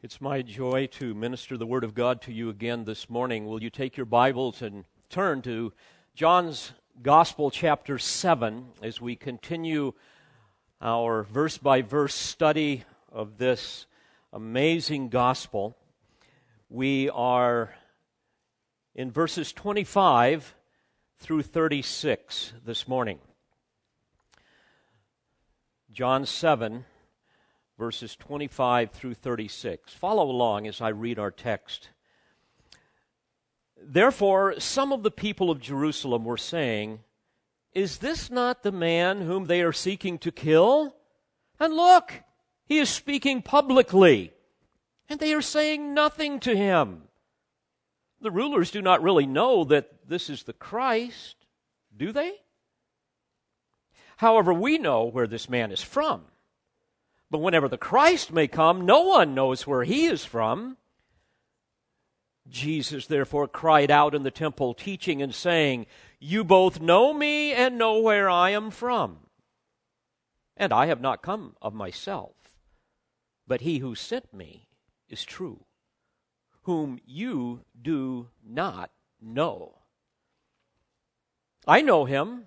It's my joy to minister the Word of God to you again this morning. Will you take your Bibles and turn to John's Gospel, chapter 7, as we continue our verse by verse study of this amazing Gospel? We are in verses 25 through 36 this morning. John 7 verses 25 through 36. Follow along as I read our text. Therefore, some of the people of Jerusalem were saying, Is this not the man whom they are seeking to kill? And look, he is speaking publicly, and they are saying nothing to him. The rulers do not really know that this is the Christ, do they? However, we know where this man is from. But whenever the Christ may come, no one knows where he is from. Jesus therefore cried out in the temple, teaching and saying, You both know me and know where I am from. And I have not come of myself, but he who sent me is true, whom you do not know. I know him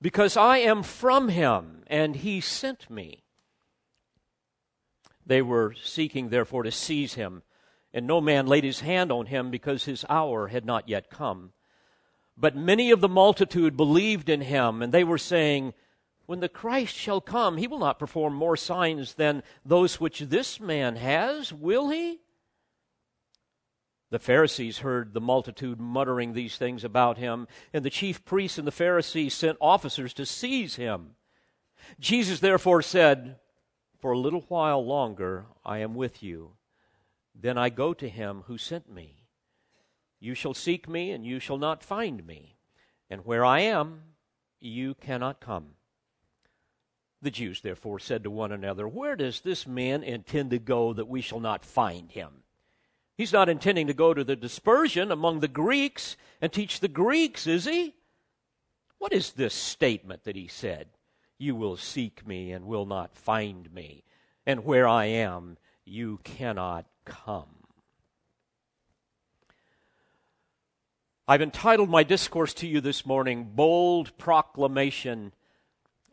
because I am from him, and he sent me. They were seeking, therefore, to seize him. And no man laid his hand on him because his hour had not yet come. But many of the multitude believed in him, and they were saying, When the Christ shall come, he will not perform more signs than those which this man has, will he? The Pharisees heard the multitude muttering these things about him, and the chief priests and the Pharisees sent officers to seize him. Jesus therefore said, for a little while longer I am with you. Then I go to him who sent me. You shall seek me, and you shall not find me. And where I am, you cannot come. The Jews therefore said to one another, Where does this man intend to go that we shall not find him? He's not intending to go to the dispersion among the Greeks and teach the Greeks, is he? What is this statement that he said? You will seek me and will not find me. And where I am, you cannot come. I've entitled my discourse to you this morning, Bold Proclamation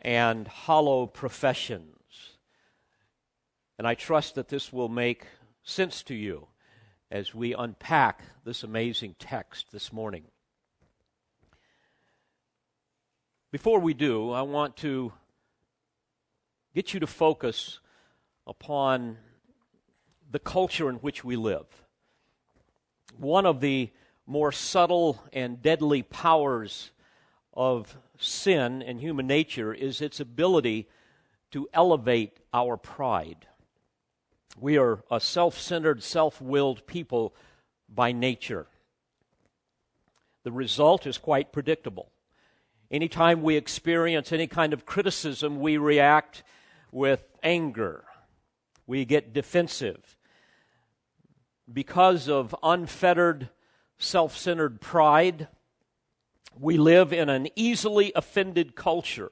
and Hollow Professions. And I trust that this will make sense to you as we unpack this amazing text this morning. Before we do, I want to get you to focus upon the culture in which we live. One of the more subtle and deadly powers of sin and human nature is its ability to elevate our pride. We are a self centered, self willed people by nature. The result is quite predictable. Anytime we experience any kind of criticism, we react with anger. We get defensive. Because of unfettered, self centered pride, we live in an easily offended culture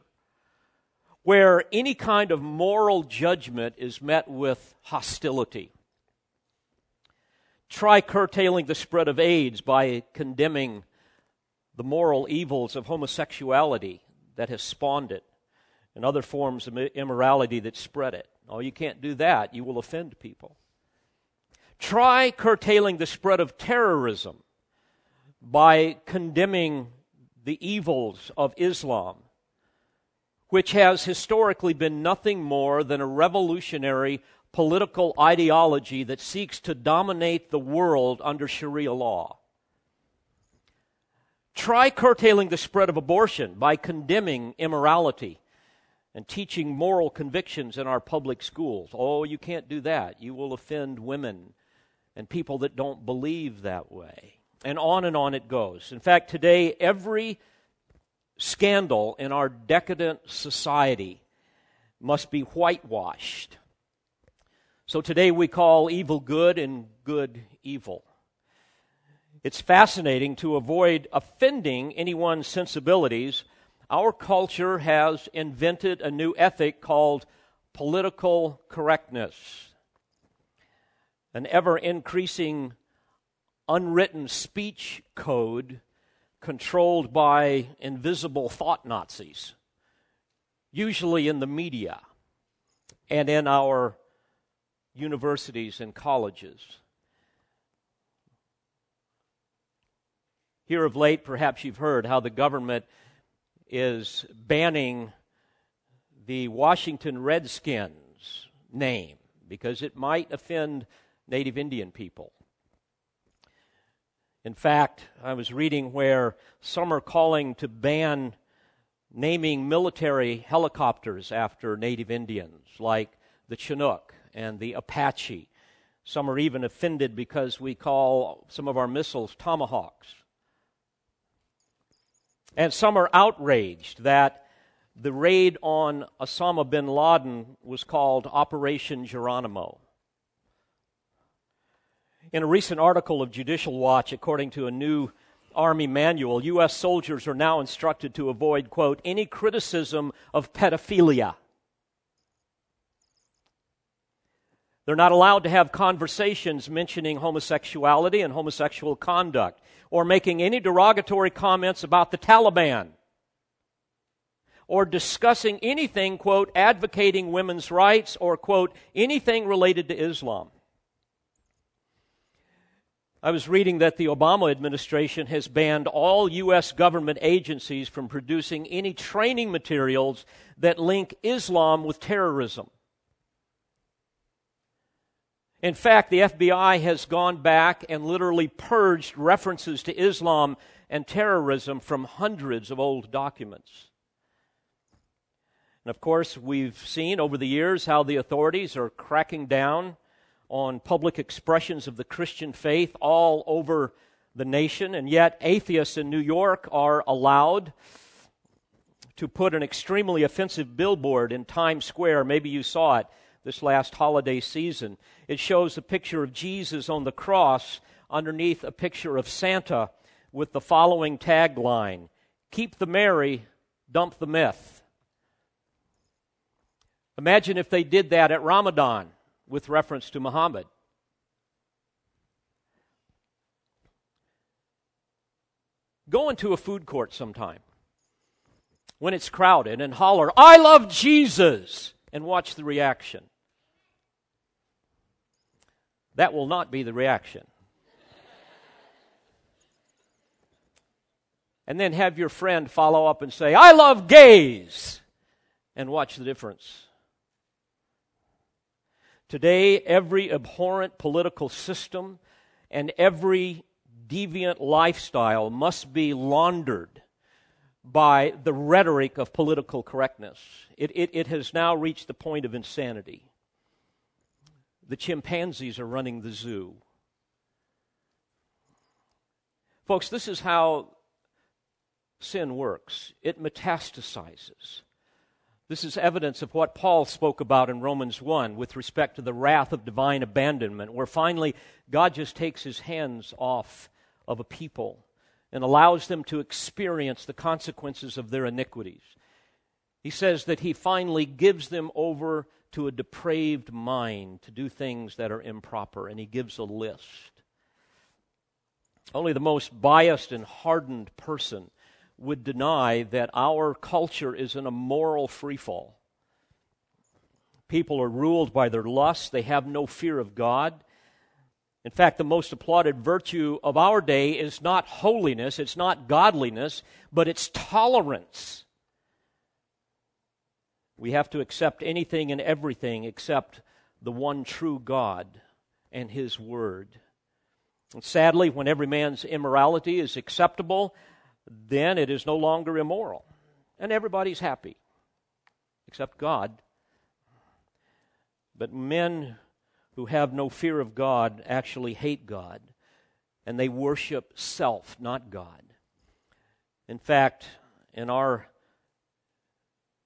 where any kind of moral judgment is met with hostility. Try curtailing the spread of AIDS by condemning the moral evils of homosexuality that has spawned it and other forms of immorality that spread it. Oh, you can't do that. You will offend people. Try curtailing the spread of terrorism by condemning the evils of Islam, which has historically been nothing more than a revolutionary political ideology that seeks to dominate the world under Sharia law. Try curtailing the spread of abortion by condemning immorality and teaching moral convictions in our public schools. Oh, you can't do that. You will offend women and people that don't believe that way. And on and on it goes. In fact, today, every scandal in our decadent society must be whitewashed. So today we call evil good and good evil. It's fascinating to avoid offending anyone's sensibilities. Our culture has invented a new ethic called political correctness. an ever increasing unwritten speech code controlled by invisible thought Nazis, usually in the media and in our universities and colleges. Here of late, perhaps you've heard how the government is banning the Washington Redskins name because it might offend Native Indian people. In fact, I was reading where some are calling to ban naming military helicopters after Native Indians, like the Chinook and the Apache. Some are even offended because we call some of our missiles tomahawks. And some are outraged that the raid on Osama bin Laden was called Operation Geronimo. In a recent article of Judicial Watch, according to a new Army manual, U.S. soldiers are now instructed to avoid, quote, any criticism of pedophilia. They're not allowed to have conversations mentioning homosexuality and homosexual conduct or making any derogatory comments about the Taliban or discussing anything, quote, advocating women's rights or, quote, anything related to Islam. I was reading that the Obama administration has banned all U.S. government agencies from producing any training materials that link Islam with terrorism. In fact, the FBI has gone back and literally purged references to Islam and terrorism from hundreds of old documents. And of course, we've seen over the years how the authorities are cracking down on public expressions of the Christian faith all over the nation, and yet atheists in New York are allowed to put an extremely offensive billboard in Times Square. Maybe you saw it this last holiday season. It shows a picture of Jesus on the cross underneath a picture of Santa with the following tagline Keep the merry, dump the myth. Imagine if they did that at Ramadan with reference to Muhammad. Go into a food court sometime when it's crowded and holler, I love Jesus, and watch the reaction. That will not be the reaction. and then have your friend follow up and say, I love gays, and watch the difference. Today, every abhorrent political system and every deviant lifestyle must be laundered by the rhetoric of political correctness. It, it, it has now reached the point of insanity. The chimpanzees are running the zoo. Folks, this is how sin works it metastasizes. This is evidence of what Paul spoke about in Romans 1 with respect to the wrath of divine abandonment, where finally God just takes his hands off of a people and allows them to experience the consequences of their iniquities. He says that he finally gives them over to a depraved mind to do things that are improper, and he gives a list. Only the most biased and hardened person would deny that our culture is in a moral freefall. People are ruled by their lusts, they have no fear of God. In fact, the most applauded virtue of our day is not holiness, it's not godliness, but it's tolerance. We have to accept anything and everything except the one true God and His Word. And sadly, when every man's immorality is acceptable, then it is no longer immoral. And everybody's happy, except God. But men who have no fear of God actually hate God, and they worship self, not God. In fact, in our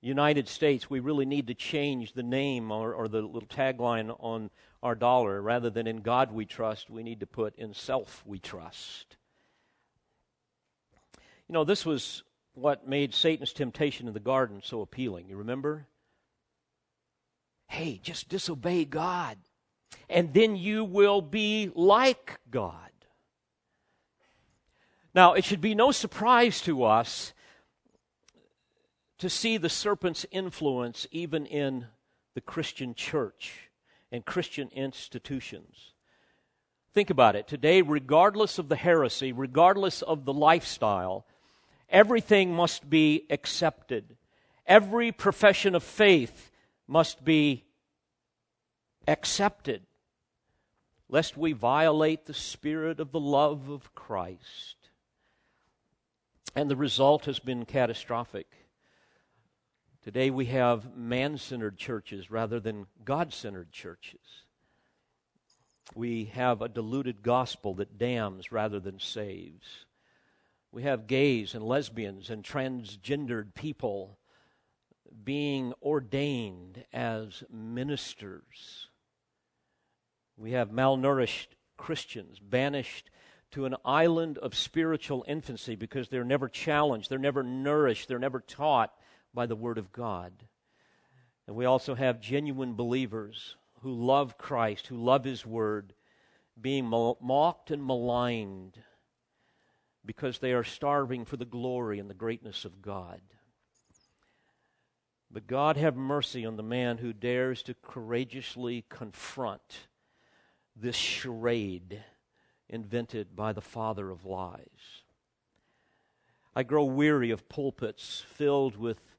United States, we really need to change the name or, or, the little tagline on our dollar. Rather than in God we trust, we need to put in self we trust. You know, this was what made Satan's temptation in the garden so appealing. You remember? Hey, just disobey God. and then you will be like God. Now, it should be no surprise to us to see the serpent's influence even in the Christian church and Christian institutions. Think about it. Today, regardless of the heresy, regardless of the lifestyle, everything must be accepted. Every profession of faith must be accepted, lest we violate the spirit of the love of Christ. And the result has been catastrophic. Today we have man centered churches rather than God centered churches. We have a diluted gospel that damns rather than saves. We have gays and lesbians and transgendered people being ordained as ministers. We have malnourished Christians banished to an island of spiritual infancy because they're never challenged, they're never nourished, they're never taught by the Word of God. And we also have genuine believers who love Christ, who love His Word, being mocked and maligned because they are starving for the glory and the greatness of God. But God have mercy on the man who dares to courageously confront this charade invented by the father of lies. I grow weary of pulpits filled with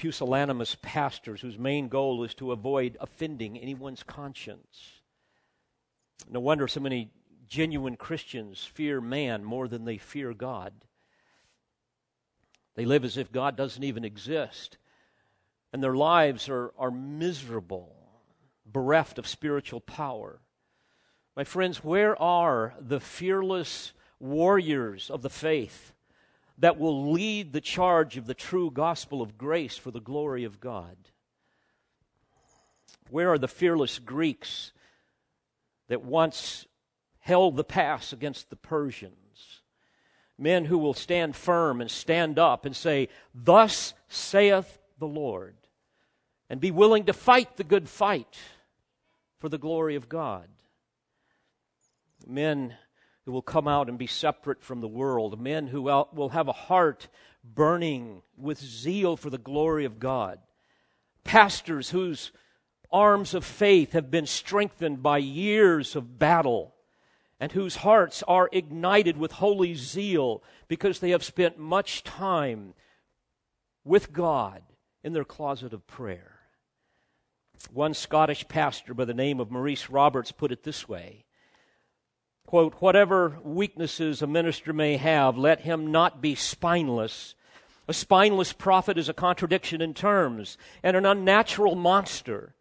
pusillanimous pastors whose main goal is to avoid offending anyone's conscience. No wonder so many genuine Christians fear man more than they fear God. They live as if God doesn't even exist. And their lives are, are miserable, bereft of spiritual power. My friends, where are the fearless warriors of the faith that will lead the charge of the true gospel of grace for the glory of God? Where are the fearless Greeks that once held the pass against the Persians? Men who will stand firm and stand up and say, Thus saith the Lord, and be willing to fight the good fight for the glory of God. Men who will come out and be separate from the world, men who will have a heart burning with zeal for the glory of God, pastors whose arms of faith have been strengthened by years of battle, and whose hearts are ignited with holy zeal because they have spent much time with God in their closet of prayer. One Scottish pastor by the name of Maurice Roberts put it this way quote, whatever weaknesses a minister may have, let him not be spineless. A spineless prophet is a contradiction in terms and an unnatural monster.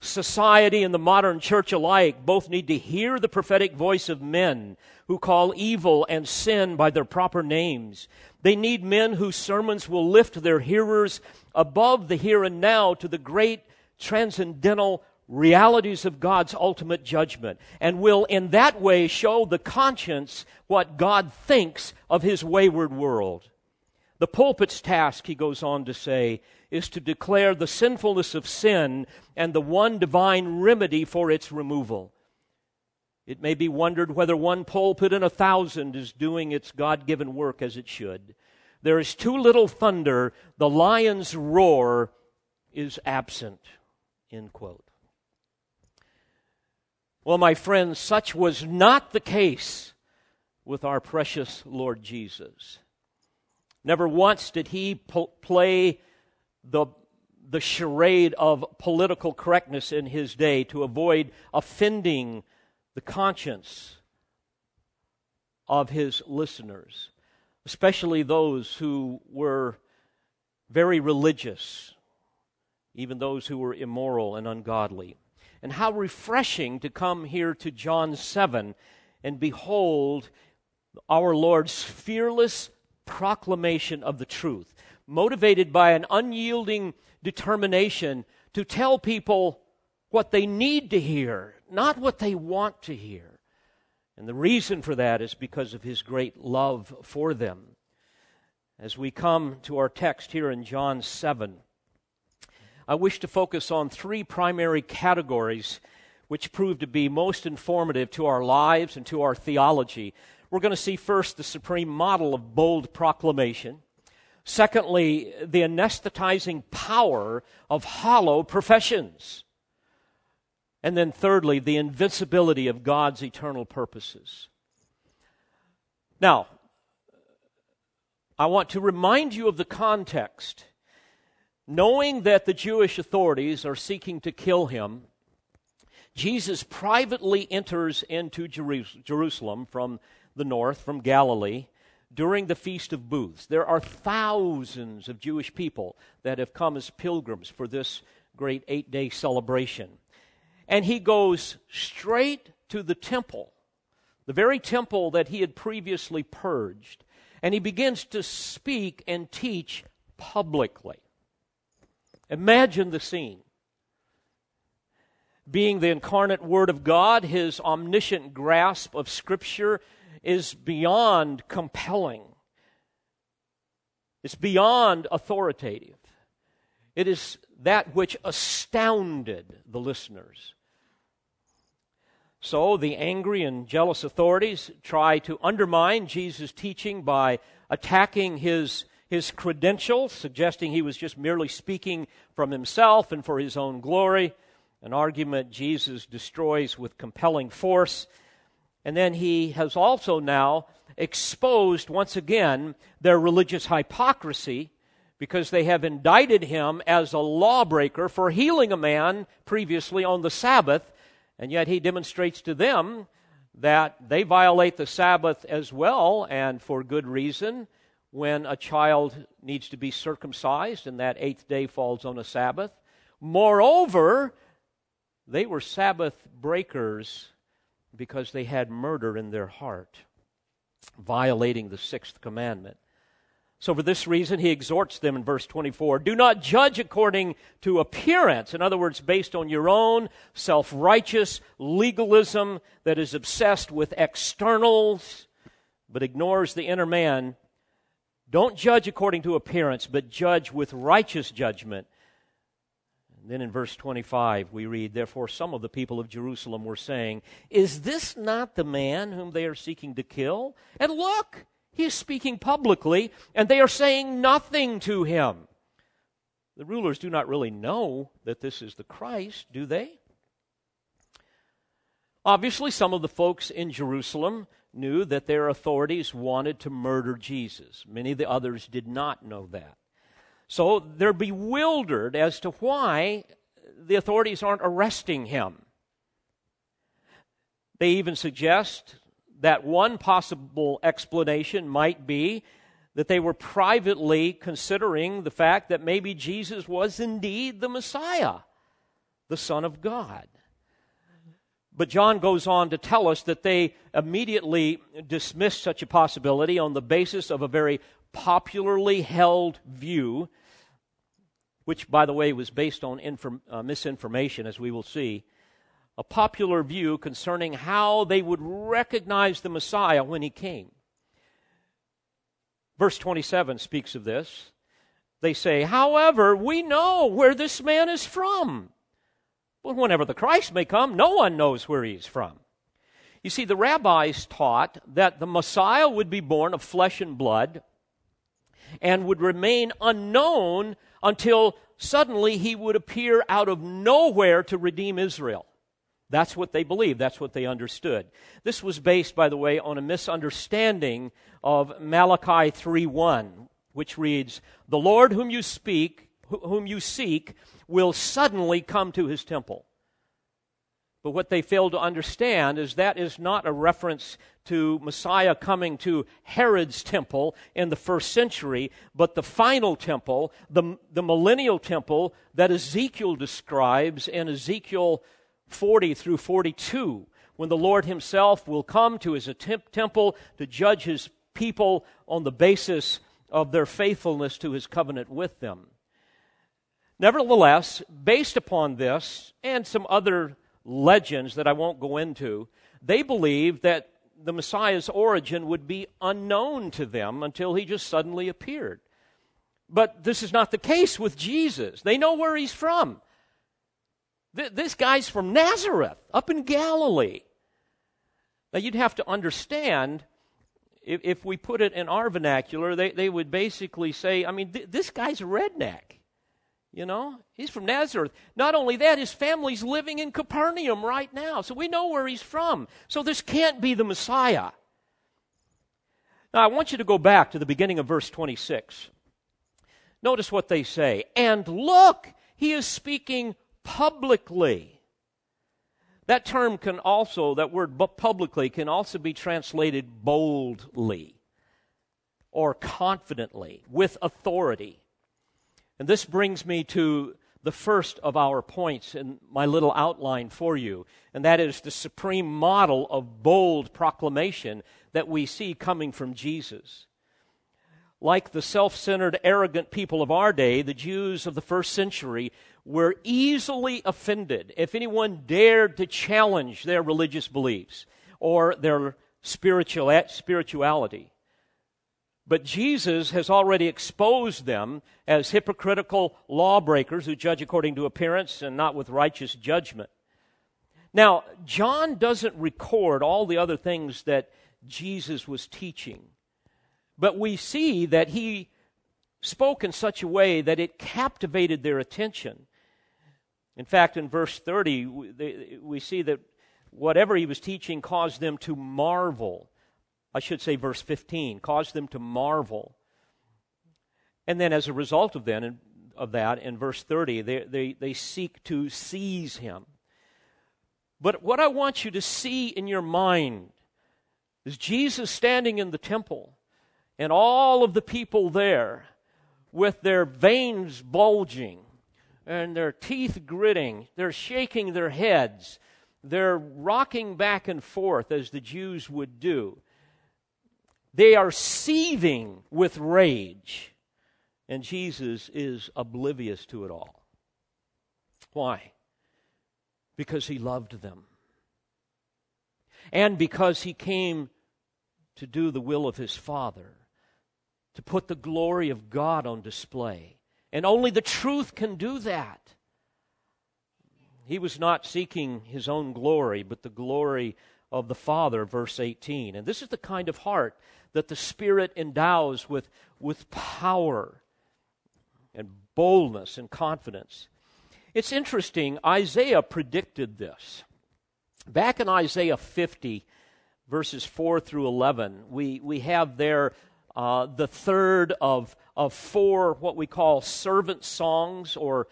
Society and the modern church alike both need to hear the prophetic voice of men who call evil and sin by their proper names. They need men whose sermons will lift their hearers above the here and now to the great transcendental realities of God's ultimate judgment and will in that way show the conscience what God thinks of his wayward world. The pulpit's task, he goes on to say, is to declare the sinfulness of sin and the one divine remedy for its removal. It may be wondered whether one pulpit in a thousand is doing its God given work as it should. There is too little thunder, the lion's roar is absent. End quote. Well, my friends, such was not the case with our precious Lord Jesus. Never once did he po- play the, the charade of political correctness in his day to avoid offending the conscience of his listeners, especially those who were very religious, even those who were immoral and ungodly. And how refreshing to come here to John 7 and behold our Lord's fearless proclamation of the truth, motivated by an unyielding determination to tell people what they need to hear, not what they want to hear. And the reason for that is because of his great love for them. As we come to our text here in John 7, I wish to focus on three primary categories which prove to be most informative to our lives and to our theology. We're going to see first the supreme model of bold proclamation. Secondly, the anesthetizing power of hollow professions. And then thirdly, the invincibility of God's eternal purposes. Now, I want to remind you of the context. Knowing that the Jewish authorities are seeking to kill him, Jesus privately enters into Jerusalem from the north, from Galilee, during the Feast of Booths. There are thousands of Jewish people that have come as pilgrims for this great eight day celebration. And he goes straight to the temple, the very temple that he had previously purged, and he begins to speak and teach publicly. Imagine the scene. Being the incarnate Word of God, his omniscient grasp of Scripture is beyond compelling. It's beyond authoritative. It is that which astounded the listeners. So the angry and jealous authorities try to undermine Jesus' teaching by attacking his, his credentials, suggesting he was just merely speaking from himself and for his own glory, an argument Jesus destroys with compelling force. And then he has also now exposed once again their religious hypocrisy because they have indicted him as a lawbreaker for healing a man previously on the Sabbath, and yet he demonstrates to them that they violate the Sabbath as well, and for good reason, when a child needs to be circumcised and that eighth day falls on a Sabbath. Moreover, they were Sabbath breakers because they had murder in their heart, violating the sixth commandment. So, for this reason, he exhorts them in verse 24 do not judge according to appearance. In other words, based on your own self righteous legalism that is obsessed with externals but ignores the inner man. Don't judge according to appearance, but judge with righteous judgment then in verse 25, we read, Therefore, some of the people of Jerusalem were saying, Is this not the man whom they are seeking to kill? And look, he is speaking publicly, and they are saying nothing to him. The rulers do not really know that this is the Christ, do they? Obviously, some of the folks in Jerusalem knew that their authorities wanted to murder Jesus. Many of the others did not know that. So they're bewildered as to why the authorities aren't arresting him. They even suggest that one possible explanation might be that they were privately considering the fact that maybe Jesus was indeed the Messiah, the Son of God. But John goes on to tell us that they immediately dismissed such a possibility on the basis of a very popularly held view which, by the way, was based on inform, uh, misinformation, as we will see, a popular view concerning how they would recognize the Messiah when he came. Verse 27 speaks of this. They say, However, we know where this man is from. But whenever the Christ may come, no one knows where he is from. You see, the rabbis taught that the Messiah would be born of flesh and blood and would remain unknown until suddenly he would appear out of nowhere to redeem Israel. That's what they believed. That's what they understood. This was based, by the way, on a misunderstanding of Malachi 3:1, which reads, "The Lord whom you speak, whom you seek, will suddenly come to his temple." But what they fail to understand is that is not a reference to Messiah coming to Herod's temple in the first century, but the final temple, the, the millennial temple that Ezekiel describes in Ezekiel 40 through 42, when the Lord himself will come to his temple to judge his people on the basis of their faithfulness to his covenant with them. Nevertheless, based upon this and some other legends that I won't go into, they believed that the Messiah's origin would be unknown to them until he just suddenly appeared. But this is not the case with Jesus. They know where he's from. Th- this guy's from Nazareth, up in Galilee. Now, you'd have to understand, if, we put it in our vernacular, they, would basically say, I mean, th- this guy's a redneck. You know, he's from Nazareth. Not only that, his family's living in Capernaum right now, so we know where he's from. So this can't be the Messiah. Now, I want you to go back to the beginning of verse 26. Notice what they say. And look, he is speaking publicly. That term can also, that word publicly, can also be translated boldly or confidently, with authority. And this brings me to the first of our points in my little outline for you, and that is the supreme model of bold proclamation that we see coming from Jesus. Like the self centered, arrogant people of our day, the Jews of the first century were easily offended if anyone dared to challenge their religious beliefs or their spiritual, spirituality. But Jesus has already exposed them as hypocritical lawbreakers who judge according to appearance and not with righteous judgment. Now, John doesn't record all the other things that Jesus was teaching, but we see that he spoke in such a way that it captivated their attention. In fact, in verse 30, we see that whatever he was teaching caused them to marvel. I should say, verse 15, caused them to marvel. And then, as a result of, then, of that, in verse 30, they, they, they seek to seize him. But what I want you to see in your mind is Jesus standing in the temple and all of the people there with their veins bulging and their teeth gritting. They're shaking their heads. They're rocking back and forth as the Jews would do. They are seething with rage, and Jesus is oblivious to it all. Why? Because he loved them. And because he came to do the will of his Father, to put the glory of God on display. And only the truth can do that. He was not seeking his own glory, but the glory of the Father, verse 18. And this is the kind of heart that the Spirit endows with, with power and boldness and confidence. It's interesting, Isaiah predicted this. Back in Isaiah 50, verses 4 through 11, we, we have there uh, the third of, of four what we call servant songs or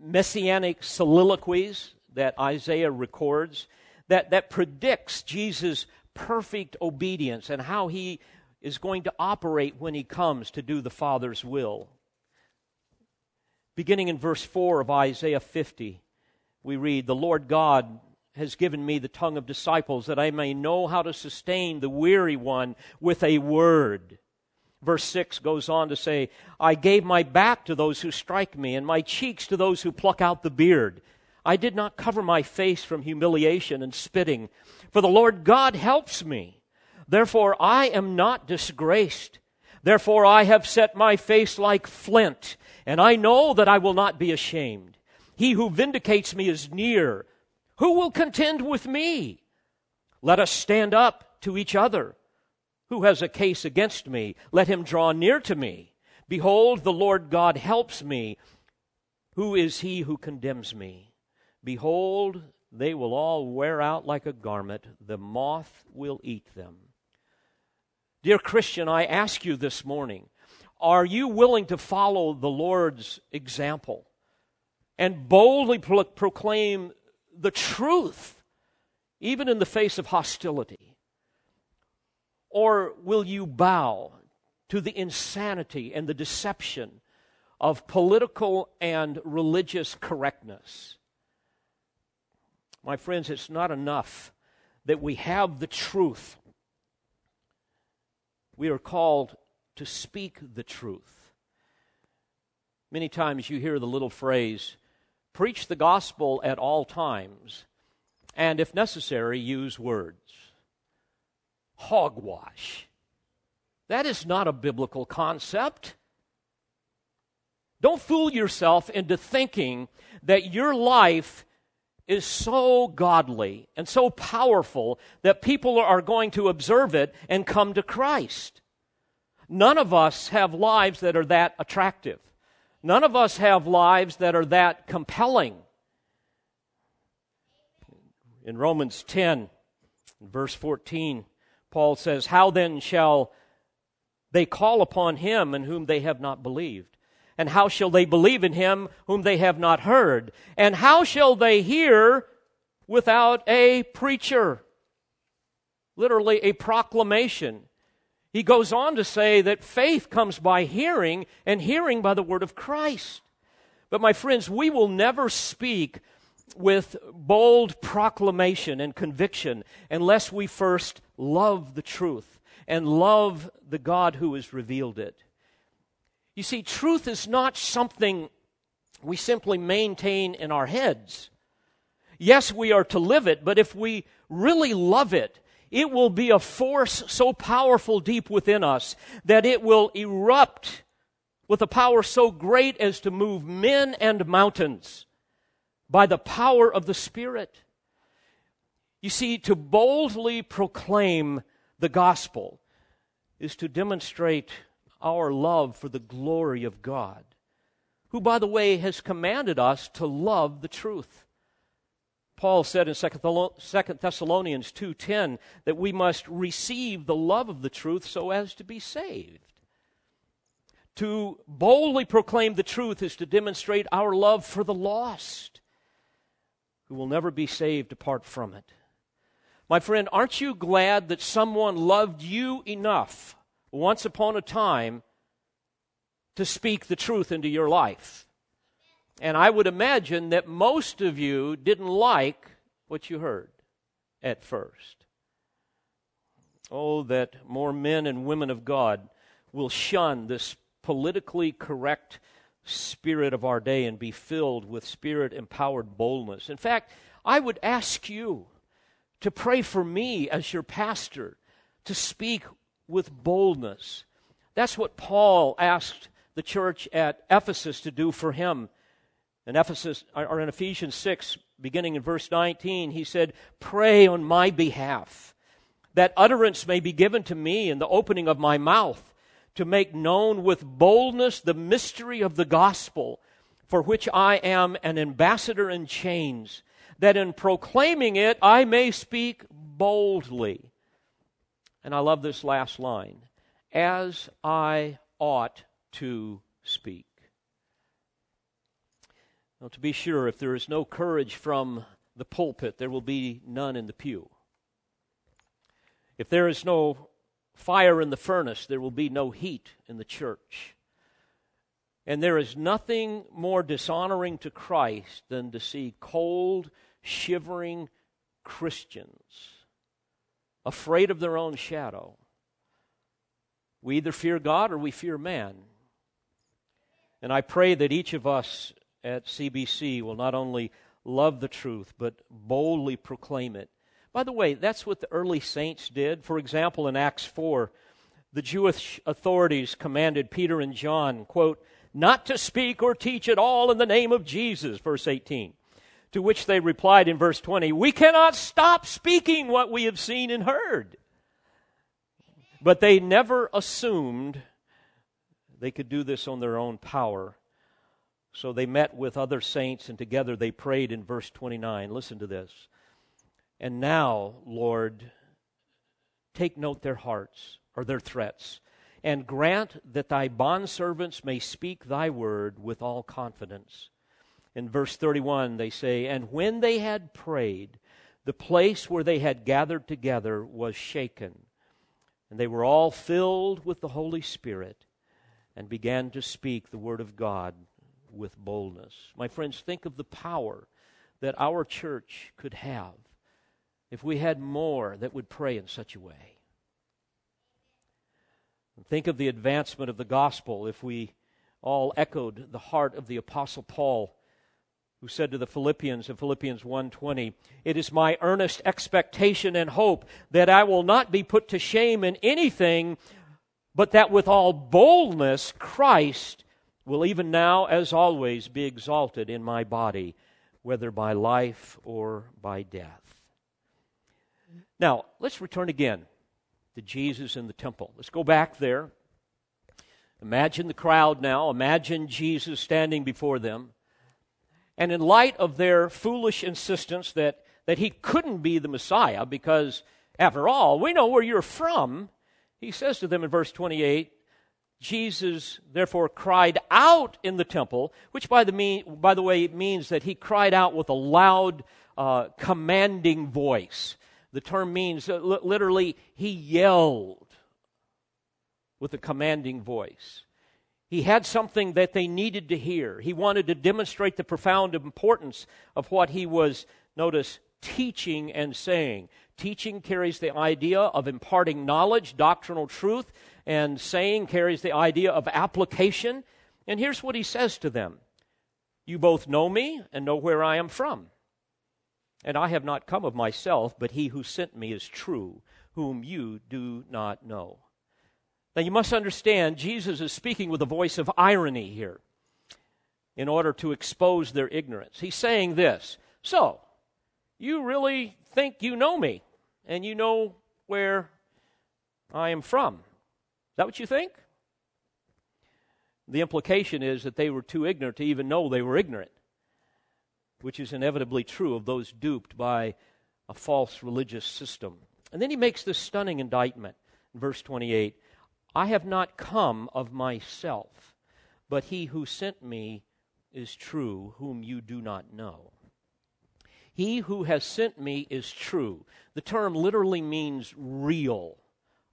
messianic soliloquies that Isaiah records that, that predicts Jesus' perfect obedience and how he is going to operate when he comes to do the Father's will. Beginning in verse 4 of Isaiah 50, we read, The Lord God has given me the tongue of disciples that I may know how to sustain the weary one with a word. Verse 6 goes on to say, I gave my back to those who strike me, and my cheeks to those who pluck out the beard. I did not cover my face from humiliation and spitting, for the Lord God helps me. Therefore I am not disgraced. Therefore I have set my face like flint, and I know that I will not be ashamed. He who vindicates me is near. Who will contend with me? Let us stand up to each other. Who has a case against me? Let him draw near to me. Behold, the Lord God helps me. Who is he who condemns me? Behold, they will all wear out like a garment, the moth will eat them. Dear Christian, I ask you this morning are you willing to follow the Lord's example and boldly pro- proclaim the truth, even in the face of hostility? Or will you bow to the insanity and the deception of political and religious correctness? My friends, it's not enough that we have the truth. We are called to speak the truth. Many times you hear the little phrase, preach the gospel at all times, and if necessary, use words. Hogwash. That is not a biblical concept. Don't fool yourself into thinking that your life is so godly and so powerful that people are going to observe it and come to Christ. None of us have lives that are that attractive. None of us have lives that are that compelling. In Romans 10, verse 14, Paul says, How then shall they call upon him in whom they have not believed? And how shall they believe in him whom they have not heard? And how shall they hear without a preacher? Literally, a proclamation. He goes on to say that faith comes by hearing, and hearing by the word of Christ. But, my friends, we will never speak with bold proclamation and conviction unless we first love the truth and love the God who has revealed it. You see, truth is not something we simply maintain in our heads. Yes, we are to live it, but if we really love it, it will be a force so powerful deep within us that it will erupt with a power so great as to move men and mountains by the power of the Spirit. You see, to boldly proclaim the gospel is to demonstrate our love for the glory of God, who, by the way, has commanded us to love the truth. Paul said in 2 Thessalonians 2:10 that we must receive the love of the truth so as to be saved. To boldly proclaim the truth is to demonstrate our love for the lost who will never be saved apart from it. My friend, aren't you glad that someone loved you enough once upon a time to speak the truth into your life. And I would imagine that most of you didn't like what you heard at first. Oh, that more men and women of God will shun this politically correct spirit of our day and be filled with spirit empowered boldness. In fact, I would ask you to pray for me as your pastor to speak with boldness. That's what Paul asked the church at Ephesus to do for him. In Ephesus or in Ephesians 6 beginning in verse 19 he said, "Pray on my behalf that utterance may be given to me in the opening of my mouth to make known with boldness the mystery of the gospel for which I am an ambassador in chains that in proclaiming it I may speak boldly." And I love this last line as I ought to speak. Now, to be sure, if there is no courage from the pulpit, there will be none in the pew. If there is no fire in the furnace, there will be no heat in the church. And there is nothing more dishonoring to Christ than to see cold, shivering Christians afraid of their own shadow. We either fear God or we fear man. And I pray that each of us at CBC will not only love the truth, but boldly proclaim it. By the way, that's what the early saints did. For example, in Acts 4, the Jewish authorities commanded Peter and John, quote, not to speak or teach at all in the name of Jesus, verse 18. To which they replied in verse 20, We cannot stop speaking what we have seen and heard. But they never assumed they could do this on their own power. So they met with other saints and together they prayed in verse 29. Listen to this. And now, Lord, take note their hearts or their threats, and grant that thy bondservants may speak thy word with all confidence in verse 31, they say, And when they had prayed, the place where they had gathered together was shaken. And they were all filled with the Holy Spirit and began to speak the word of God with boldness. My friends, think of the power that our church could have if we had more that would pray in such a way. Think of the advancement of the gospel if we all echoed the heart of the apostle Paul who said to the Philippians in Philippians 1:20, "It is my earnest expectation and hope that I will not be put to shame in anything, but that with all boldness Christ will even now as always be exalted in my body, whether by life or by death. Now, let's return again to Jesus in the temple. Let's go back there. Imagine the crowd now. Imagine Jesus standing before them. And in light of their foolish insistence that, that he couldn't be the Messiah, because after all, we know where you're from, he says to them in verse 28 Jesus therefore cried out in the temple, which by the, mean, by the way means that he cried out with a loud, uh, commanding voice. The term means literally he yelled with a commanding voice. He had something that they needed to hear. He wanted to demonstrate the profound importance of what he was, notice, teaching and saying. Teaching carries the idea of imparting knowledge, doctrinal truth, and saying carries the idea of application. And here's what he says to them You both know me and know where I am from. And I have not come of myself, but he who sent me is true, whom you do not know. Now, you must understand, Jesus is speaking with a voice of irony here in order to expose their ignorance. He's saying this So, you really think you know me and you know where I am from. Is that what you think? The implication is that they were too ignorant to even know they were ignorant, which is inevitably true of those duped by a false religious system. And then he makes this stunning indictment in verse 28 I have not come of myself, but he who sent me is true, whom you do not know. He who has sent me is true. The term literally means real.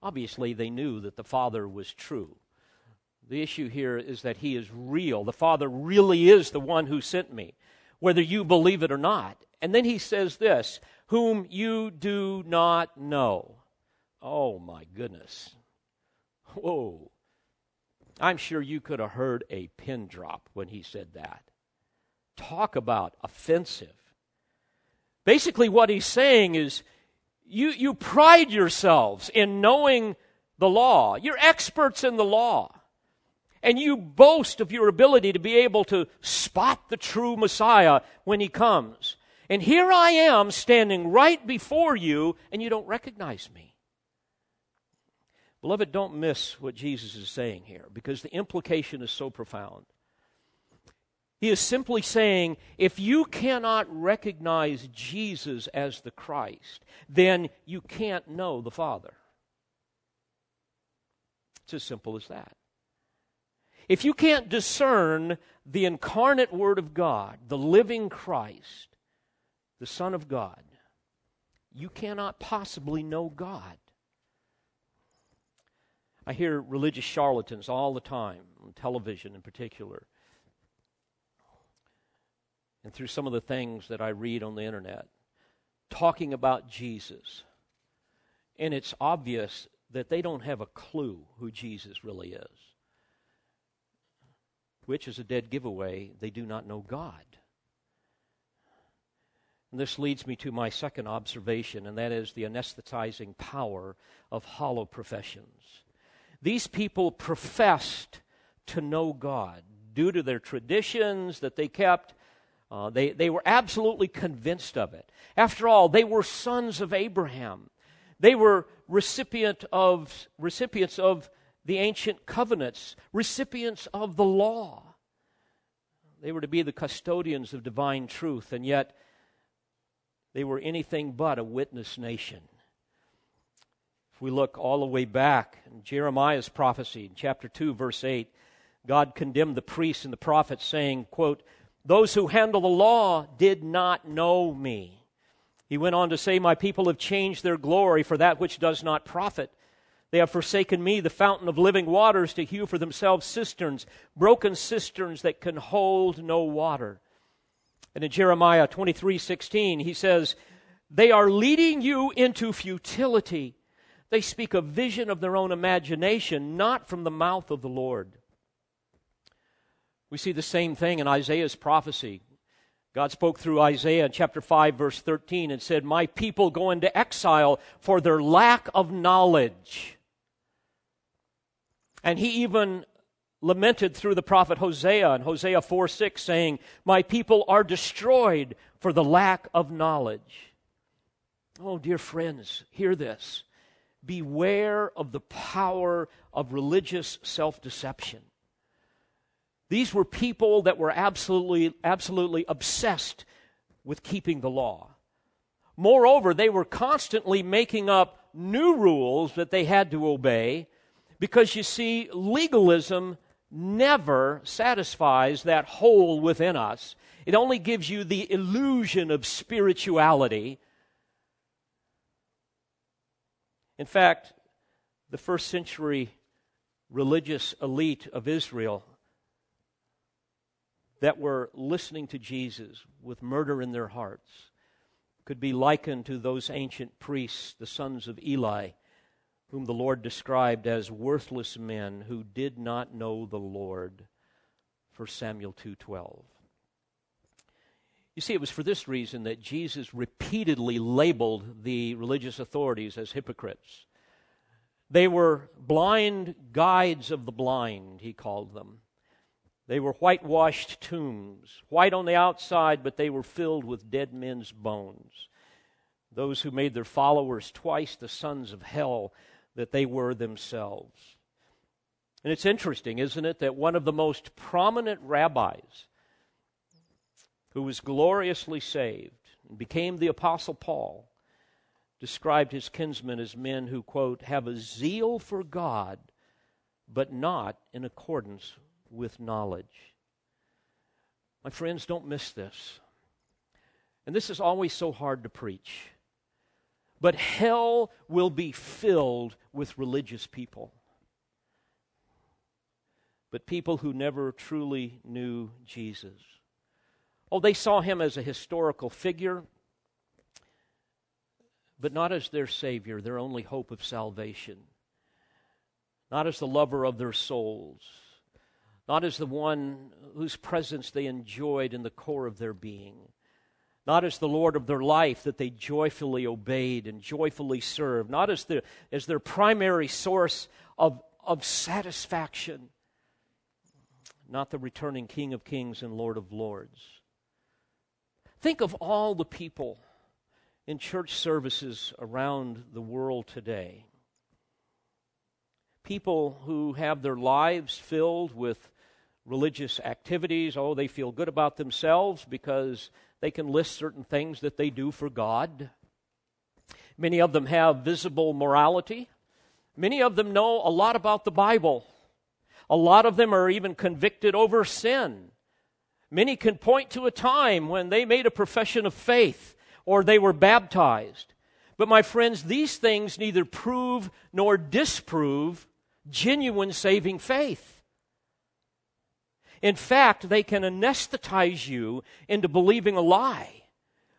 Obviously, they knew that the Father was true. The issue here is that he is real. The Father really is the one who sent me, whether you believe it or not. And then he says this, whom you do not know. Oh my goodness. Whoa. I'm sure you could have heard a pin drop when he said that. Talk about offensive. Basically, what he's saying is you, you pride yourselves in knowing the law, you're experts in the law. And you boast of your ability to be able to spot the true Messiah when he comes. And here I am standing right before you, and you don't recognize me. Beloved, don't miss what Jesus is saying here because the implication is so profound. He is simply saying if you cannot recognize Jesus as the Christ, then you can't know the Father. It's as simple as that. If you can't discern the incarnate Word of God, the living Christ, the Son of God, you cannot possibly know God. I hear religious charlatans all the time, on television in particular, and through some of the things that I read on the internet, talking about Jesus. And it's obvious that they don't have a clue who Jesus really is, which is a dead giveaway. They do not know God. And this leads me to my second observation, and that is the anesthetizing power of hollow professions. These people professed to know God due to their traditions that they kept. Uh, they, they were absolutely convinced of it. After all, they were sons of Abraham. They were recipient of, recipients of the ancient covenants, recipients of the law. They were to be the custodians of divine truth, and yet they were anything but a witness nation. We look all the way back in Jeremiah's prophecy, in chapter 2, verse 8, God condemned the priests and the prophets, saying, quote, Those who handle the law did not know me. He went on to say, My people have changed their glory for that which does not profit. They have forsaken me, the fountain of living waters, to hew for themselves cisterns, broken cisterns that can hold no water. And in Jeremiah 23 16, he says, They are leading you into futility. They speak a vision of their own imagination, not from the mouth of the Lord. We see the same thing in Isaiah's prophecy. God spoke through Isaiah in chapter 5, verse 13, and said, My people go into exile for their lack of knowledge. And he even lamented through the prophet Hosea in Hosea 4 6, saying, My people are destroyed for the lack of knowledge. Oh, dear friends, hear this. Beware of the power of religious self deception. These were people that were absolutely, absolutely obsessed with keeping the law. Moreover, they were constantly making up new rules that they had to obey because you see, legalism never satisfies that hole within us. It only gives you the illusion of spirituality. In fact, the first century religious elite of Israel that were listening to Jesus with murder in their hearts could be likened to those ancient priests, the sons of Eli, whom the Lord described as worthless men who did not know the Lord. for Samuel 2:12. You see, it was for this reason that Jesus repeatedly labeled the religious authorities as hypocrites. They were blind guides of the blind, he called them. They were whitewashed tombs, white on the outside, but they were filled with dead men's bones. Those who made their followers twice the sons of hell that they were themselves. And it's interesting, isn't it, that one of the most prominent rabbis who was gloriously saved and became the Apostle Paul described his kinsmen as men who, quote, have a zeal for God, but not in accordance with knowledge. My friends, don't miss this. And this is always so hard to preach. But hell will be filled with religious people. But people who never truly knew Jesus. Oh, they saw him as a historical figure, but not as their Savior, their only hope of salvation, not as the lover of their souls. Not as the one whose presence they enjoyed in the core of their being, not as the Lord of their life that they joyfully obeyed and joyfully served, not as, the, as their primary source of, of satisfaction, not the returning King of Kings and Lord of Lords. Think of all the people in church services around the world today. People who have their lives filled with religious activities. Oh, they feel good about themselves because they can list certain things that they do for God. Many of them have visible morality. Many of them know a lot about the Bible. A lot of them are even convicted over sin. Many can point to a time when they made a profession of faith or they were baptized. But, my friends, these things neither prove nor disprove genuine saving faith. In fact, they can anesthetize you into believing a lie,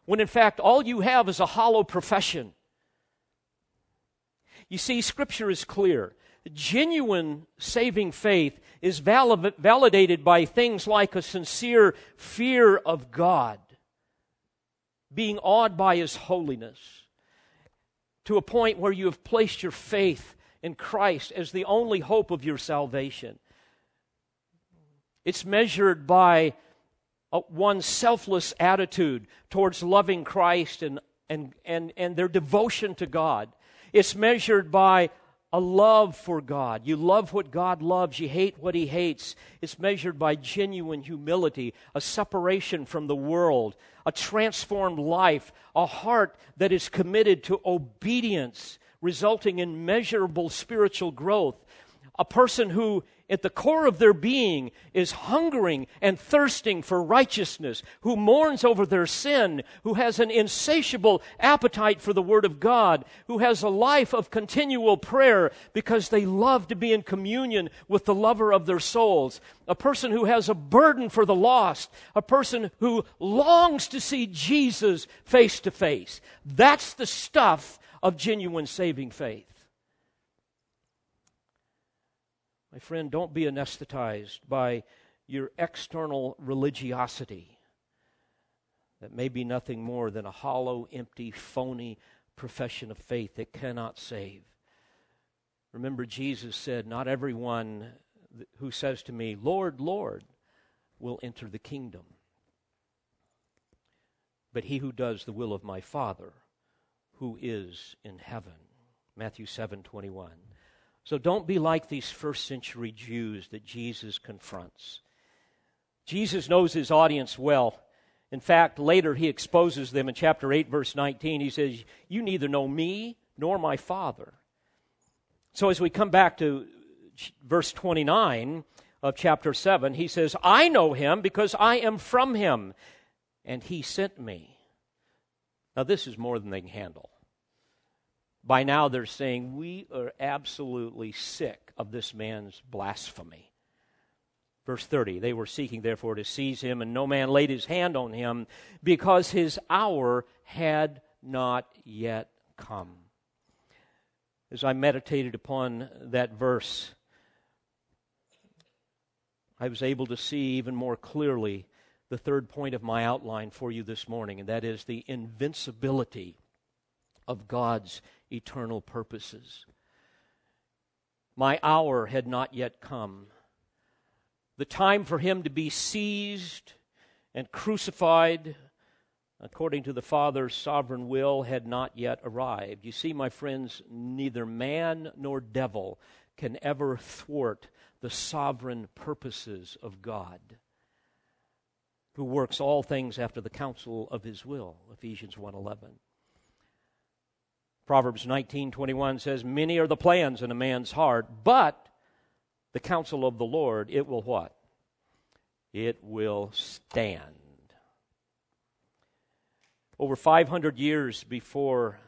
when in fact all you have is a hollow profession. You see, Scripture is clear. Genuine saving faith is validated by things like a sincere fear of God, being awed by His holiness, to a point where you have placed your faith in Christ as the only hope of your salvation. It's measured by one's selfless attitude towards loving Christ and, and, and, and their devotion to God. It's measured by a love for God. You love what God loves, you hate what He hates. It's measured by genuine humility, a separation from the world, a transformed life, a heart that is committed to obedience, resulting in measurable spiritual growth. A person who at the core of their being is hungering and thirsting for righteousness, who mourns over their sin, who has an insatiable appetite for the Word of God, who has a life of continual prayer because they love to be in communion with the lover of their souls, a person who has a burden for the lost, a person who longs to see Jesus face to face. That's the stuff of genuine saving faith. My friend, don't be anesthetized by your external religiosity that may be nothing more than a hollow, empty, phony profession of faith that cannot save. Remember, Jesus said, Not everyone who says to me, Lord, Lord, will enter the kingdom. But he who does the will of my Father who is in heaven. Matthew 7 21. So don't be like these first century Jews that Jesus confronts. Jesus knows his audience well. In fact, later he exposes them in chapter 8, verse 19. He says, You neither know me nor my Father. So as we come back to verse 29 of chapter 7, he says, I know him because I am from him, and he sent me. Now, this is more than they can handle. By now, they're saying, We are absolutely sick of this man's blasphemy. Verse 30 They were seeking, therefore, to seize him, and no man laid his hand on him because his hour had not yet come. As I meditated upon that verse, I was able to see even more clearly the third point of my outline for you this morning, and that is the invincibility of God's eternal purposes. My hour had not yet come. The time for him to be seized and crucified according to the Father's sovereign will had not yet arrived. You see, my friends, neither man nor devil can ever thwart the sovereign purposes of God, who works all things after the counsel of his will. Ephesians 1:11. Proverbs 19:21 says, "Many are the plans in a man's heart, but the counsel of the Lord, it will what? It will stand." Over 500 years before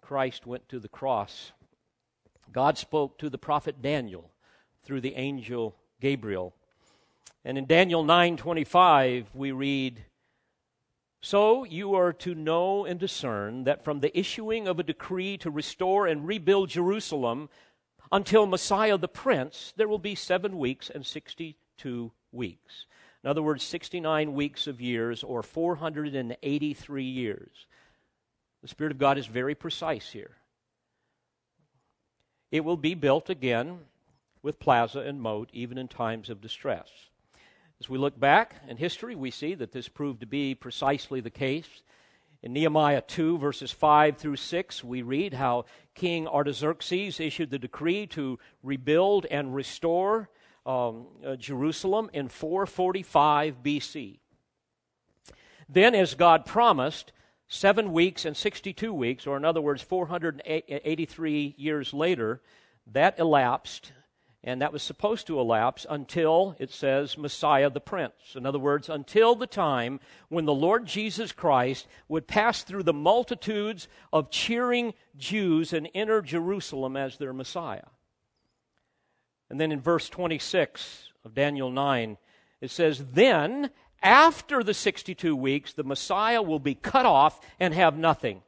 Christ went to the cross, God spoke to the prophet Daniel through the angel Gabriel. And in Daniel 9:25 we read, "So you are to know and discern that from the issuing of a decree to restore and rebuild Jerusalem until Messiah the prince there will be 7 weeks and 62 weeks." In other words, 69 weeks of years or 483 years. The Spirit of God is very precise here. It will be built again with plaza and moat, even in times of distress. As we look back in history, we see that this proved to be precisely the case. In Nehemiah 2, verses 5 through 6, we read how King Artaxerxes issued the decree to rebuild and restore um, uh, Jerusalem in 445 BC. Then, as God promised, seven weeks and 62 weeks, or in other words, 483 years later, that elapsed and that was supposed to elapse until, it says, Messiah the Prince. In other words, until the time when the Lord Jesus Christ would pass through the multitudes of cheering Jews and enter Jerusalem as their Messiah. And then in verse 26 of Daniel 9, it says, Then, after the 62 weeks, the Messiah will be cut off and have nothing.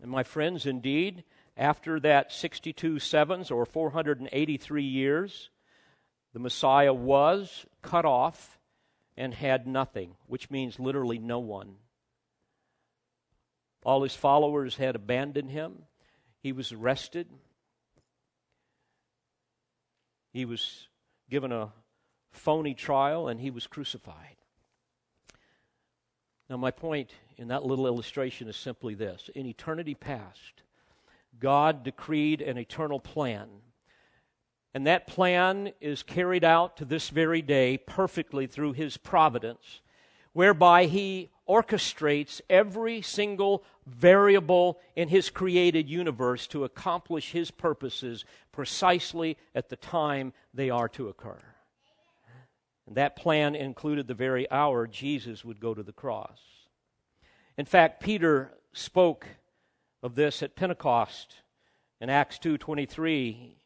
And my friends, indeed, after that 62 sevens or 483 years, the Messiah was cut off and had nothing, which means literally no one. All his followers had abandoned him. He was arrested. He was given a phony trial and he was crucified. Now, my point in that little illustration is simply this in eternity past, God decreed an eternal plan. And that plan is carried out to this very day perfectly through His providence, whereby He orchestrates every single variable in His created universe to accomplish His purposes precisely at the time they are to occur. And that plan included the very hour Jesus would go to the cross. In fact, Peter spoke of this at Pentecost. In Acts 2:23,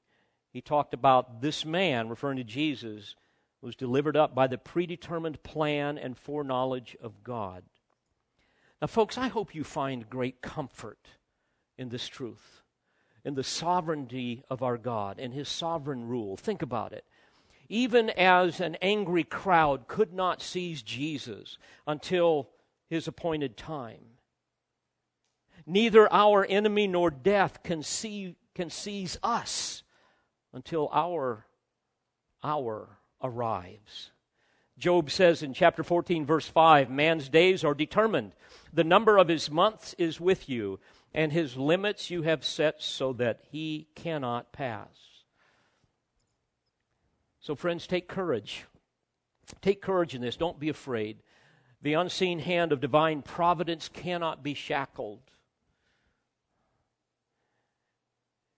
he talked about this man referring to Jesus was delivered up by the predetermined plan and foreknowledge of God. Now folks, I hope you find great comfort in this truth, in the sovereignty of our God and his sovereign rule. Think about it. Even as an angry crowd could not seize Jesus until his appointed time, Neither our enemy nor death can, see, can seize us until our hour arrives. Job says in chapter 14, verse 5 Man's days are determined. The number of his months is with you, and his limits you have set so that he cannot pass. So, friends, take courage. Take courage in this. Don't be afraid. The unseen hand of divine providence cannot be shackled.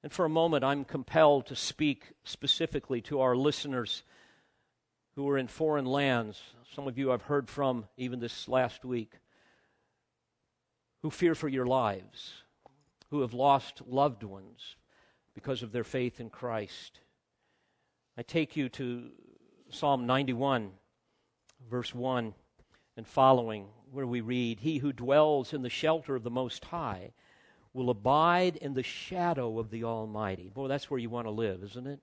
And for a moment, I'm compelled to speak specifically to our listeners who are in foreign lands. Some of you I've heard from even this last week who fear for your lives, who have lost loved ones because of their faith in Christ. I take you to Psalm 91, verse 1 and following, where we read, He who dwells in the shelter of the Most High will abide in the shadow of the Almighty. Boy, that's where you want to live, isn't it?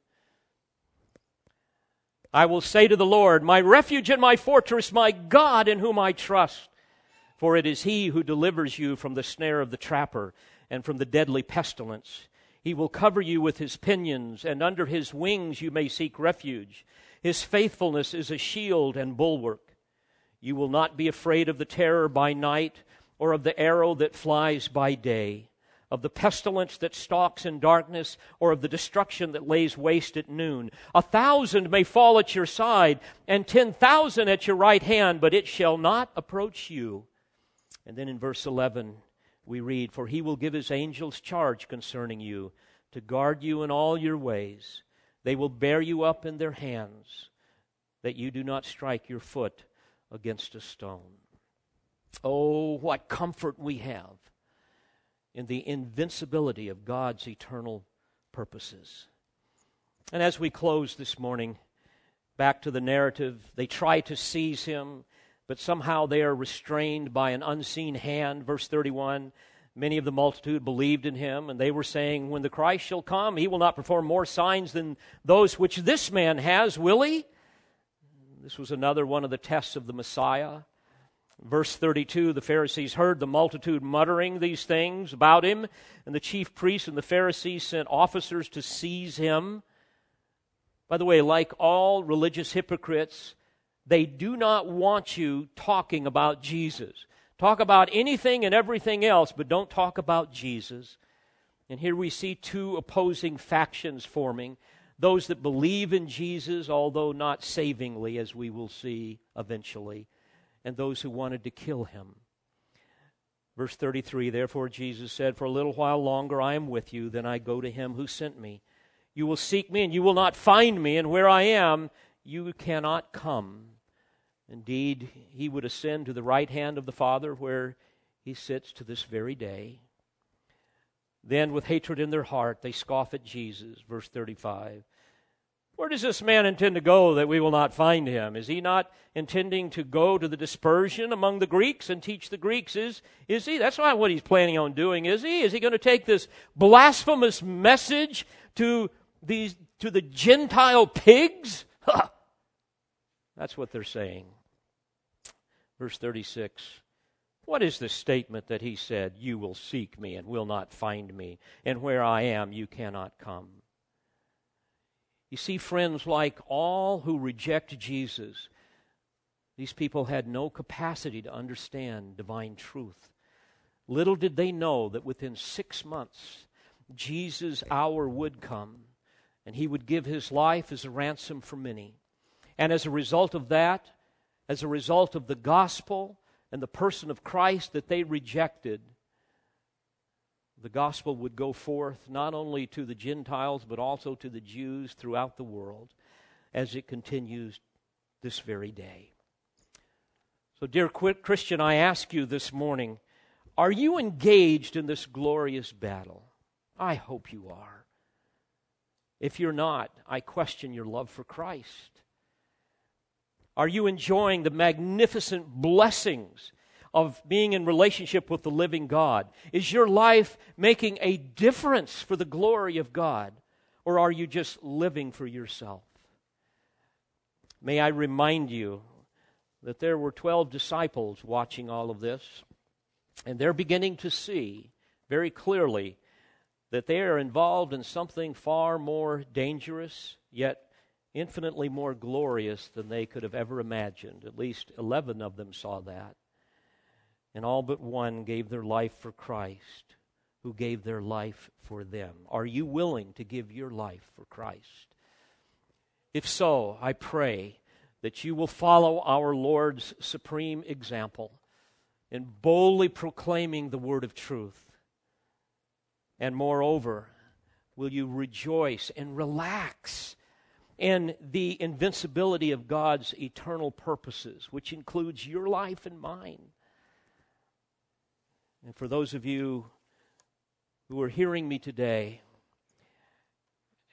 I will say to the Lord, My refuge and my fortress, my God in whom I trust. For it is he who delivers you from the snare of the trapper and from the deadly pestilence. He will cover you with his pinions, and under his wings you may seek refuge. His faithfulness is a shield and bulwark. You will not be afraid of the terror by night, or of the arrow that flies by day of the pestilence that stalks in darkness, or of the destruction that lays waste at noon. A thousand may fall at your side, and ten thousand at your right hand, but it shall not approach you. And then in verse 11, we read, For he will give his angels charge concerning you, to guard you in all your ways. They will bear you up in their hands, that you do not strike your foot against a stone. Oh, what comfort we have in the invincibility of God's eternal purposes. And as we close this morning, back to the narrative, they try to seize him, but somehow they are restrained by an unseen hand. Verse 31 Many of the multitude believed in him, and they were saying, When the Christ shall come, he will not perform more signs than those which this man has, will he? This was another one of the tests of the Messiah. Verse 32 the Pharisees heard the multitude muttering these things about him, and the chief priests and the Pharisees sent officers to seize him. By the way, like all religious hypocrites, they do not want you talking about Jesus. Talk about anything and everything else, but don't talk about Jesus. And here we see two opposing factions forming those that believe in Jesus, although not savingly, as we will see eventually and those who wanted to kill him. Verse 33 Therefore Jesus said, For a little while longer I am with you, then I go to him who sent me. You will seek me, and you will not find me, and where I am, you cannot come. Indeed, he would ascend to the right hand of the Father, where he sits to this very day. Then, with hatred in their heart, they scoff at Jesus. Verse 35. Where does this man intend to go that we will not find him? Is he not intending to go to the dispersion among the Greeks and teach the Greeks? Is, is he? That's not what he's planning on doing, is he? Is he going to take this blasphemous message to, these, to the Gentile pigs? That's what they're saying. Verse 36. What is the statement that he said, You will seek me and will not find me, and where I am you cannot come? You see, friends, like all who reject Jesus, these people had no capacity to understand divine truth. Little did they know that within six months, Jesus' hour would come, and he would give his life as a ransom for many. And as a result of that, as a result of the gospel and the person of Christ that they rejected, the gospel would go forth not only to the Gentiles, but also to the Jews throughout the world as it continues this very day. So, dear Christian, I ask you this morning are you engaged in this glorious battle? I hope you are. If you're not, I question your love for Christ. Are you enjoying the magnificent blessings of being in relationship with the living God? Is your life making a difference for the glory of God? Or are you just living for yourself? May I remind you that there were 12 disciples watching all of this, and they're beginning to see very clearly that they are involved in something far more dangerous, yet infinitely more glorious than they could have ever imagined. At least 11 of them saw that. And all but one gave their life for Christ, who gave their life for them. Are you willing to give your life for Christ? If so, I pray that you will follow our Lord's supreme example in boldly proclaiming the word of truth. And moreover, will you rejoice and relax in the invincibility of God's eternal purposes, which includes your life and mine? And for those of you who are hearing me today,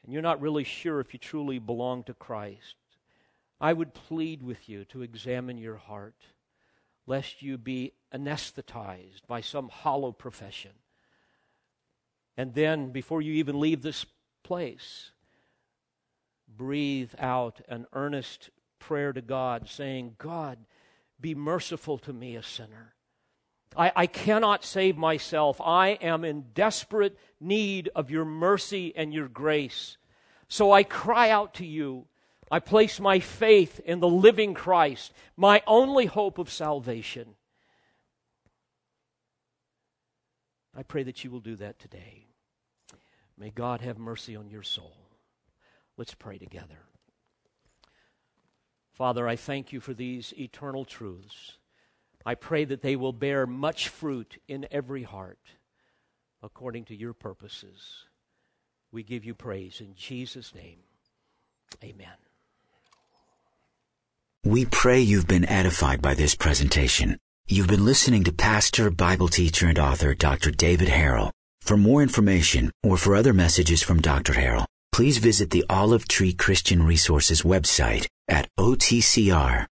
and you're not really sure if you truly belong to Christ, I would plead with you to examine your heart, lest you be anesthetized by some hollow profession. And then, before you even leave this place, breathe out an earnest prayer to God, saying, God, be merciful to me, a sinner. I, I, cannot save myself. I am in desperate need of your mercy and your grace. So I cry out to you. I place my faith in the living Christ, my only hope of salvation. I pray that you will do that today. May God have mercy on your soul. Let's pray together. Father, I thank you for these eternal truths. I pray that they will bear much fruit in every heart according to your purposes. We give you praise in Jesus' name. Amen. We pray you've been edified by this presentation. You've been listening to pastor, Bible teacher, and author Dr. David Harrell. For more information or for other messages from Dr. Harrell, please visit the Olive Tree Christian Resources website at otcr.org.